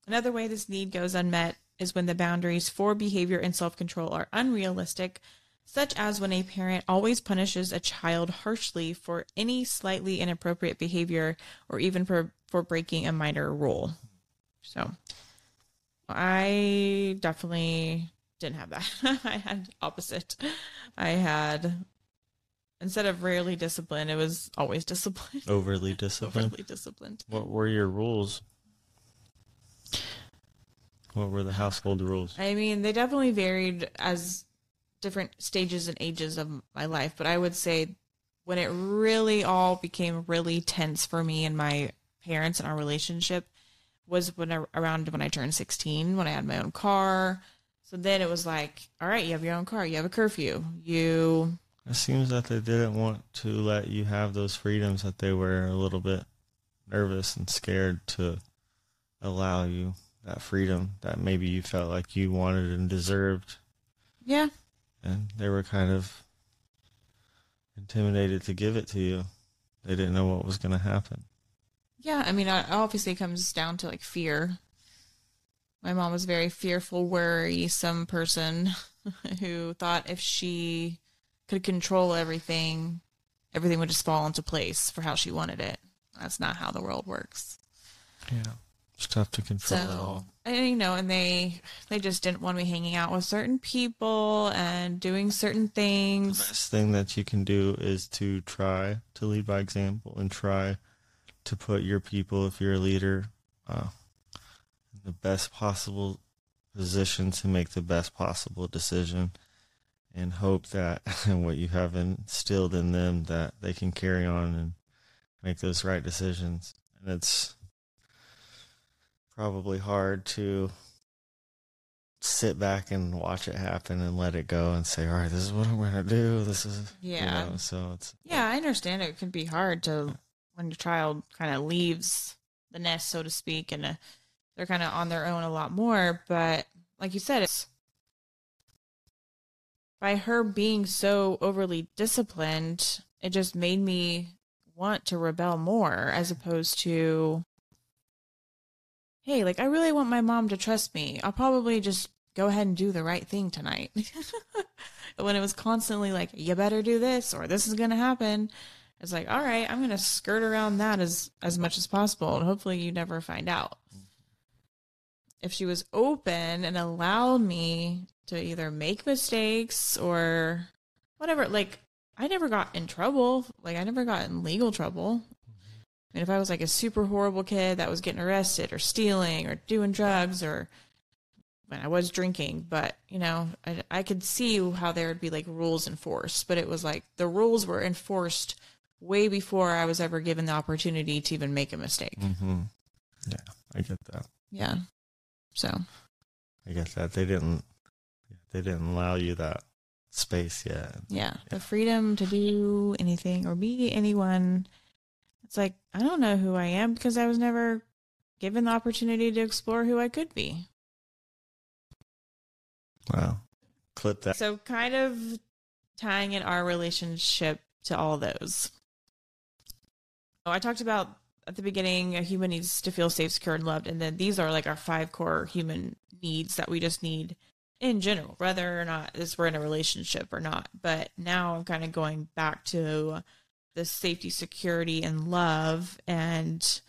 Another way this need goes unmet is when the boundaries for behavior and self control are unrealistic, such as when a parent always punishes a child harshly for any slightly inappropriate behavior or even for, for breaking a minor rule. So I definitely didn't have that. I had opposite. I had instead of rarely disciplined, it was always disciplined. overly disciplined. Overly disciplined. What were your rules? What were the household rules? I mean, they definitely varied as different stages and ages of my life, but I would say when it really all became really tense for me and my parents and our relationship was when I, around when I turned 16, when I had my own car. So then it was like, all right, you have your own car, you have a curfew, you It seems that they didn't want to let you have those freedoms that they were a little bit nervous and scared to allow you that freedom that maybe you felt like you wanted and deserved yeah, and they were kind of intimidated to give it to you. They didn't know what was going to happen. Yeah, I mean, obviously, it comes down to like fear. My mom was a very fearful, worrisome person who thought if she could control everything, everything would just fall into place for how she wanted it. That's not how the world works. Yeah. It's tough to control it all. And, you know, and they they just didn't want me hanging out with certain people and doing certain things. The best thing that you can do is to try to lead by example and try to put your people, if you're a leader, uh, in the best possible position to make the best possible decision and hope that what you have instilled in them that they can carry on and make those right decisions. And it's probably hard to sit back and watch it happen and let it go and say, all right, this is what I'm going to do. This is, you Yeah. know, so it's, Yeah, I understand it can be hard to when your child kind of leaves the nest, so to speak, and uh, they're kind of on their own a lot more. But like you said, it's by her being so overly disciplined, it just made me want to rebel more as opposed to, hey, like I really want my mom to trust me. I'll probably just go ahead and do the right thing tonight. when it was constantly like, you better do this or this is going to happen. It's like, all right, I'm going to skirt around that as, as much as possible. And hopefully you never find out. Mm-hmm. If she was open and allowed me to either make mistakes or whatever, like I never got in trouble. Like I never got in legal trouble. Mm-hmm. And if I was like a super horrible kid that was getting arrested or stealing or doing drugs or when I was drinking, but you know, I, I could see how there would be like rules enforced, but it was like the rules were enforced way before I was ever given the opportunity to even make a mistake. hmm yeah, I get that. Yeah. So, I get that. They didn't, they didn't allow you that space yet. yeah, the freedom to do anything or be anyone. It's like, I don't know who I am because I was never given the opportunity to explore who I could be. Wow. Clip that. So, kind of tying in our relationship to all those. I talked about at the beginning a human needs to feel safe, secure, and loved. And then these are like our five core human needs that we just need in general, whether or not this we're in a relationship or not. But now I'm kind of going back to the safety, security, and love. And,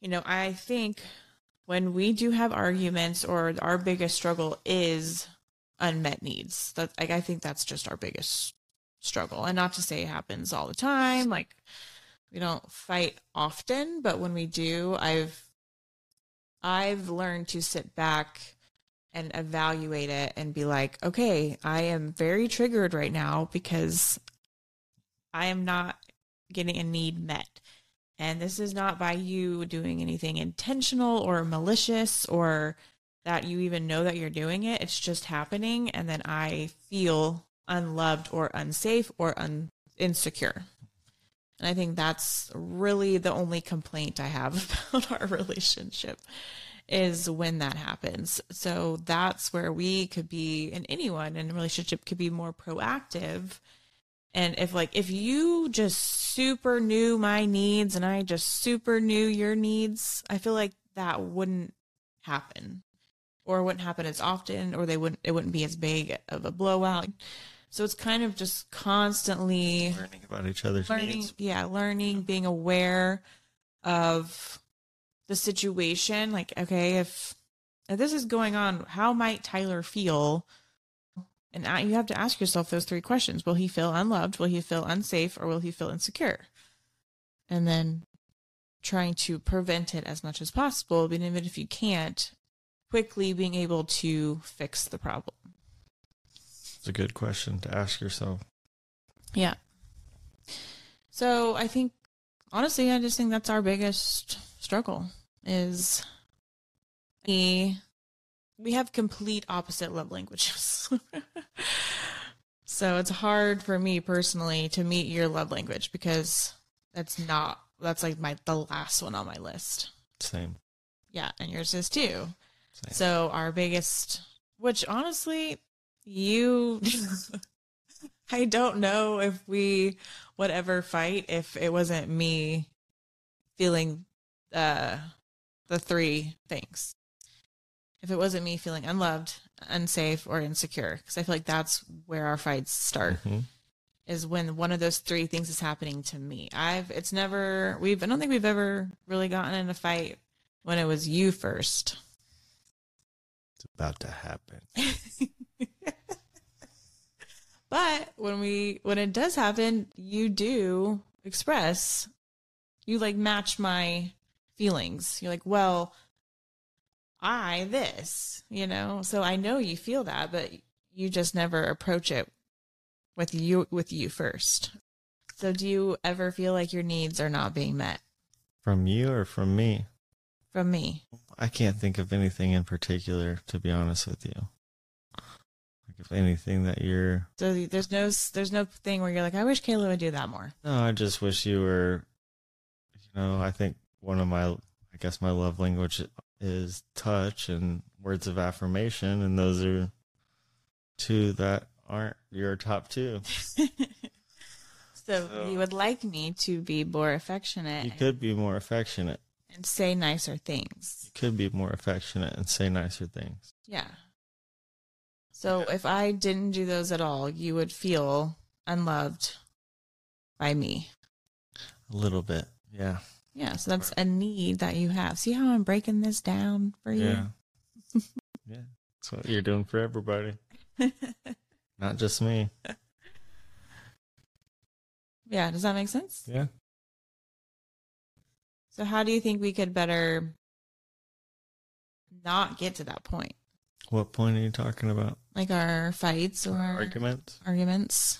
you know, I think when we do have arguments or our biggest struggle is unmet needs. That like I think that's just our biggest struggle. And not to say it happens all the time. Like we don't fight often, but when we do, I've I've learned to sit back and evaluate it and be like, okay, I am very triggered right now because I am not getting a need met. And this is not by you doing anything intentional or malicious or that you even know that you're doing it. It's just happening. And then I feel unloved or unsafe or un- insecure. And I think that's really the only complaint I have about our relationship is when that happens. So that's where we could be, and anyone in a relationship could be more proactive. And if, like, if you just super knew my needs and I just super knew your needs, I feel like that wouldn't happen or wouldn't happen as often or they wouldn't it wouldn't be as big of a blowout so it's kind of just constantly Learning about each other's learning needs. yeah learning being aware of the situation. Like okay if if this is going on how might tyler feel? And I, you have to ask yourself those three questions. Will he feel unloved? Will he feel unsafe? Or will he feel insecure? And then trying to prevent it as much as possible but even if you can't quickly being able to fix the problem a good question to ask yourself. Yeah. So I think honestly, I just think that's our biggest struggle is we we have complete opposite love languages. so it's hard for me personally to meet your love language because that's not that's like my the last one on my list. Same. Yeah, and yours is too. Same. So our biggest, which honestly, you, I don't know if we would ever fight if it wasn't me feeling uh, the three things. If it wasn't me feeling unloved, unsafe, or insecure, because I feel like that's where our fights start Mhm. is when one of those three things is happening to me. I've it's never we've I don't think we've ever really gotten in a fight when it was you first. It's about to happen. but when we when it does happen, you do express you like match my feelings. You're like, "Well, I this," you know? So I know you feel that, but you just never approach it with you with you first. So do you ever feel like your needs are not being met From you or from me? from me? I can't think of anything in particular, to be honest with you. If anything that you're So there's no there's no thing where you're like, I wish Kayla would do that more. No, I just wish you were you know, I think one of my I guess my love language is touch and words of affirmation and those are two that aren't your top two. so So- you would like me to be more affectionate You could be more affectionate. and say nicer things. You could be more affectionate and say nicer things. Yeah. So if I didn't do those at all, you would feel unloved by me. A little bit. Yeah. Yeah, so that's a need that you have. See how I'm breaking this down for you? Yeah. yeah. That's what you're doing for everybody. Not just me. yeah, does that make sense? Yeah. So how do you think we could better not get to that point? What point are you talking about? Like our fights or Arguments? arguments?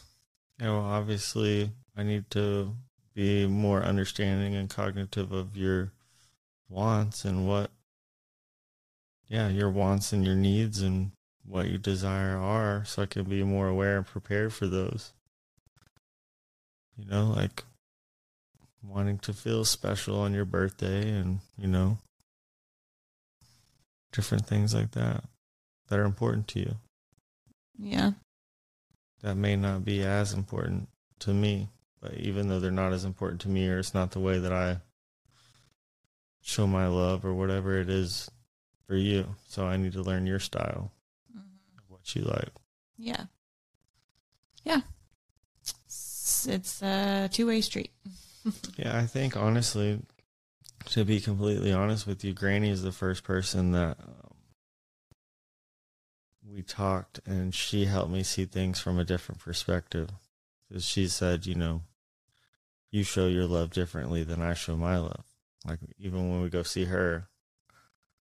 Yeah, well, obviously, I need to be more understanding and cognitive of your wants and what, yeah, your wants and your needs and what you desire are, so I can be more aware and prepared for those. You know, like wanting to feel special on your birthday and, you know, different things like that that are important to you Yeah. that may not be as important to me. But even though they're not as important to me, or it's not the way that I show my love or whatever it is for you. So I need to learn your style, what you like. Yeah. Yeah. It's, it's a two way street. Yeah, I think honestly, to be completely honest with you, Granny is the first person that um, we talked, and she helped me see things from a different perspective. Because she said, you know, you show your love differently than I show my love. Like even when we go see her,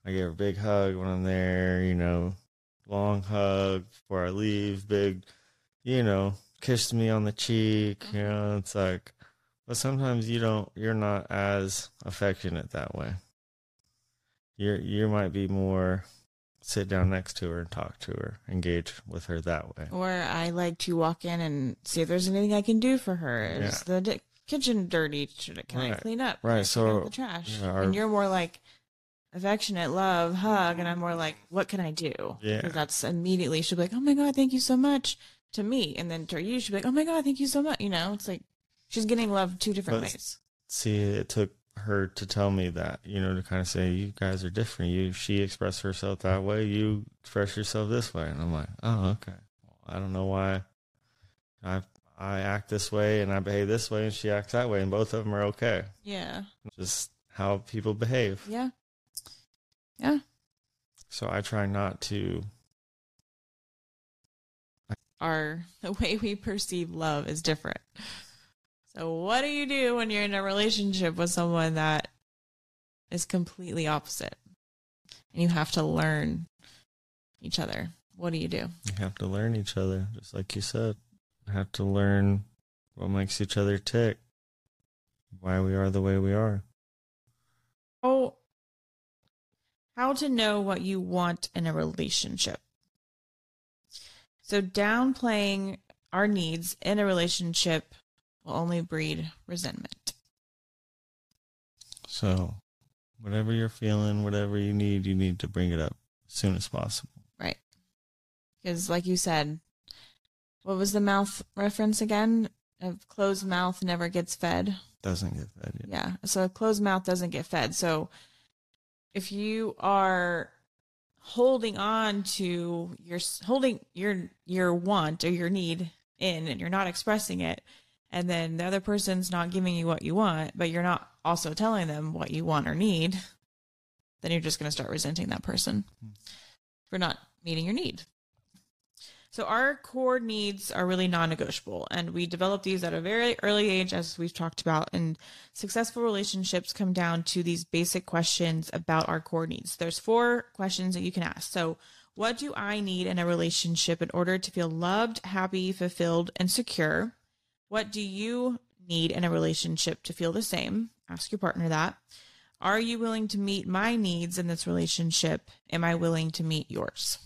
I give her a big hug when I'm there. You know, long hug before I leave. Big, you know, kissed me on the cheek. You mm-hmm. know, it's like. But sometimes you don't you're not as affectionate that way. You're you might be more sit down next to her and talk to her, engage with her that way. Or I like to walk in and see if there's anything I can do for her. Is the di- kitchen dirty? Should can I clean up? Right, so, the trash. yeah, our- and you're more like affectionate, love, hug, and I'm more like, what can I do? Yeah. that's immediately she'll be like, oh my god, thank you so much to me, and then to you she'll be like, oh my god, thank you so much. You know, it's like she's getting love two different But- ways. See, it took her to tell me that, you know, to kind of say you guys are different. You she expressed herself that way, you express yourself this way, and I'm like, oh, okay. Well, I don't know why I I act this way and I behave this way, and she acts that way, and both of them are okay. Yeah, Just how people behave. yeah, yeah. So I try not to Our the way we perceive love is different. So what do you do when you're in a relationship with someone that is completely opposite? And you have to learn each other. What do you do? You have to learn each other, just like you said. You have to learn what makes each other tick, why we are the way we are. Oh, how to know what you want in a relationship. So downplaying our needs in a relationship will only breed resentment. So, whatever you're feeling, whatever you need, you need to bring it up as soon as possible. Right. Because, like you said, what was the mouth reference again? A closed mouth never gets fed. Doesn't get fed yet. Yeah. So a closed mouth doesn't get fed. So if you are holding on to your holding your your want or your need in and you're not expressing it and then the other person's not giving you what you want but you're not also telling them what you want or need then you're just going to start resenting that person for not meeting your need. So our core needs are really non-negotiable and we develop these at a very early age as we've talked about and successful relationships come down to these basic questions about our core needs. There's four questions that you can ask. So what do I need in a relationship in order to feel loved, happy, fulfilled, and secure? What do you need in a relationship to feel the same? Ask your partner that. Are you willing to meet my needs in this relationship? Am I willing to meet yours?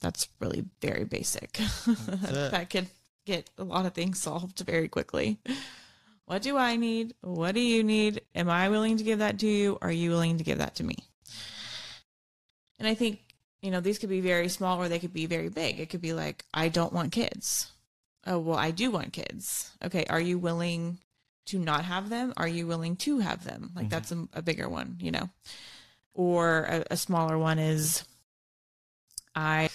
That's really very basic. that could get a lot of things solved very quickly. What do I need? What do you need? Am I willing to give that to you? Are you willing to give that to me? And I think, you know, these could be very small or they could be very big. It could be like, I don't want kids. Oh, well, I do want kids. Okay. Are you willing to not have them? Are you willing to have them? Like, Mhm. that's a, a bigger one, you know? Or a, a smaller one is, I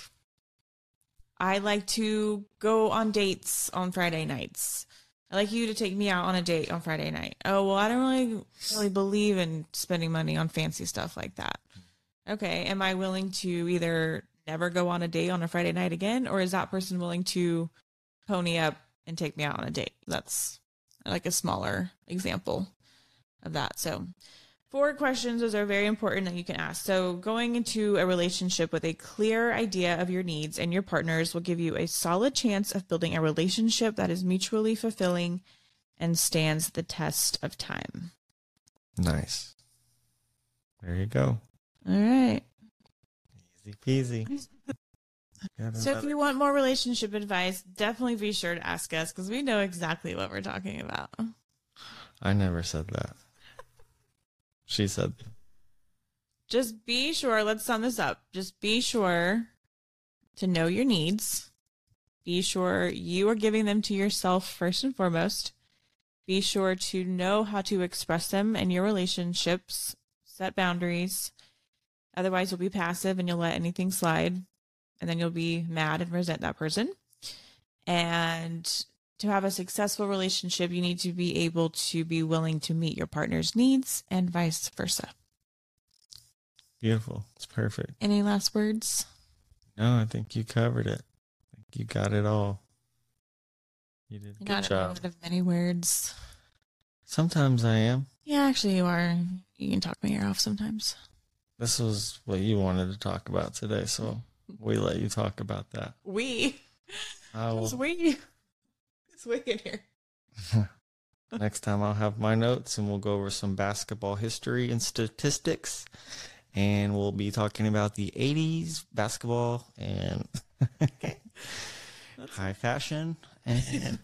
I like to go on dates on Friday nights. I like you to take me out on a date on Friday night. Oh, well, I don't really really believe in spending money on fancy stuff like that. Okay, am I willing to either never go on a date on a Friday night again or is that person willing to pony up and take me out on a date? That's like a smaller example of that. So, Four questions, those are very important that you can ask. So, going into a relationship with a clear idea of your needs and your partners will give you a solid chance of building a relationship that is mutually fulfilling and stands the test of time. Nice. There you go. All right. Easy peasy. So, if you want more relationship advice, definitely be sure to ask us because we know exactly what we're talking about. I never said that. She said, just be sure, let's sum this up. Just be sure to know your needs. Be sure you are giving them to yourself first and foremost. Be sure to know how to express them in your relationships, set boundaries. Otherwise, you'll be passive and you'll let anything slide. And then you'll be mad and resent that person. And to have a successful relationship, you need to be able to be willing to meet your partner's needs and vice versa. beautiful. It's perfect. Any last words? No, I think you covered it. I think you got it all. You did a I good job. of many words. Sometimes I am. Yeah, actually, you are. You can talk my ear off sometimes. This was what you wanted to talk about today, so we let you talk about that. We. It's we. It's we in here. next time I'll have my notes and we'll go over some basketball history and statistics. And we'll be talking about the 80s basketball and high fashion. And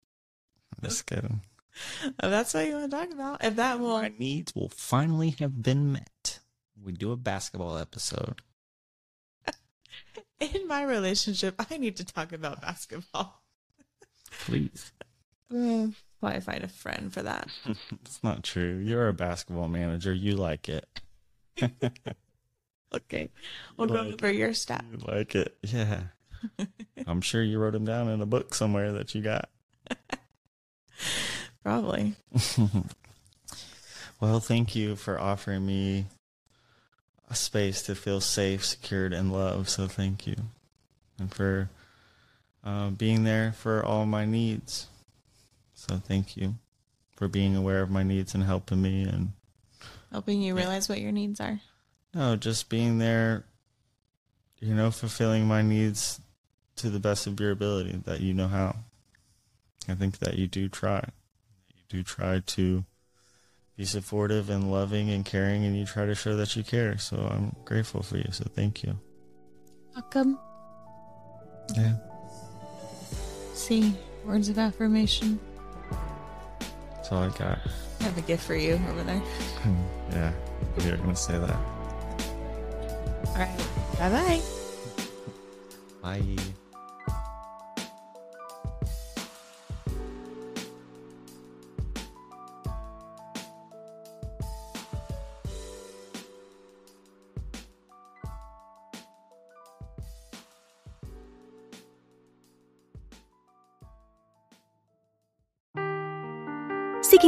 just kidding. Oh, that's what you want to talk about. If that will, My needs will finally have been met. We do a basketball episode. In my relationship, I need to talk about basketball. Please. Mm, Probably find a friend for that. It's not true. You're a basketball manager. You like it. Okay, we'll go Like- over your stat. You like it. Yeah. I'm sure you wrote them down in a book somewhere that you got. Probably. well, thank you for offering me a space to feel safe, secured, and loved. So thank you. And for uh, being there for all my needs. So thank you for being aware of my needs and helping me. And Helping you Yeah. realize what your needs are. no, just being there, you know, fulfilling my needs to the best of your ability that you know how. I think that you do try. You do try to be supportive and loving and caring, and you try to show that you care. So I'm grateful for you. So thank you. Welcome. Yeah. See, words of affirmation. That's all I got. I have a gift for you over there. Hmm. yeah. You're going to say that. All right. Bye bye bye.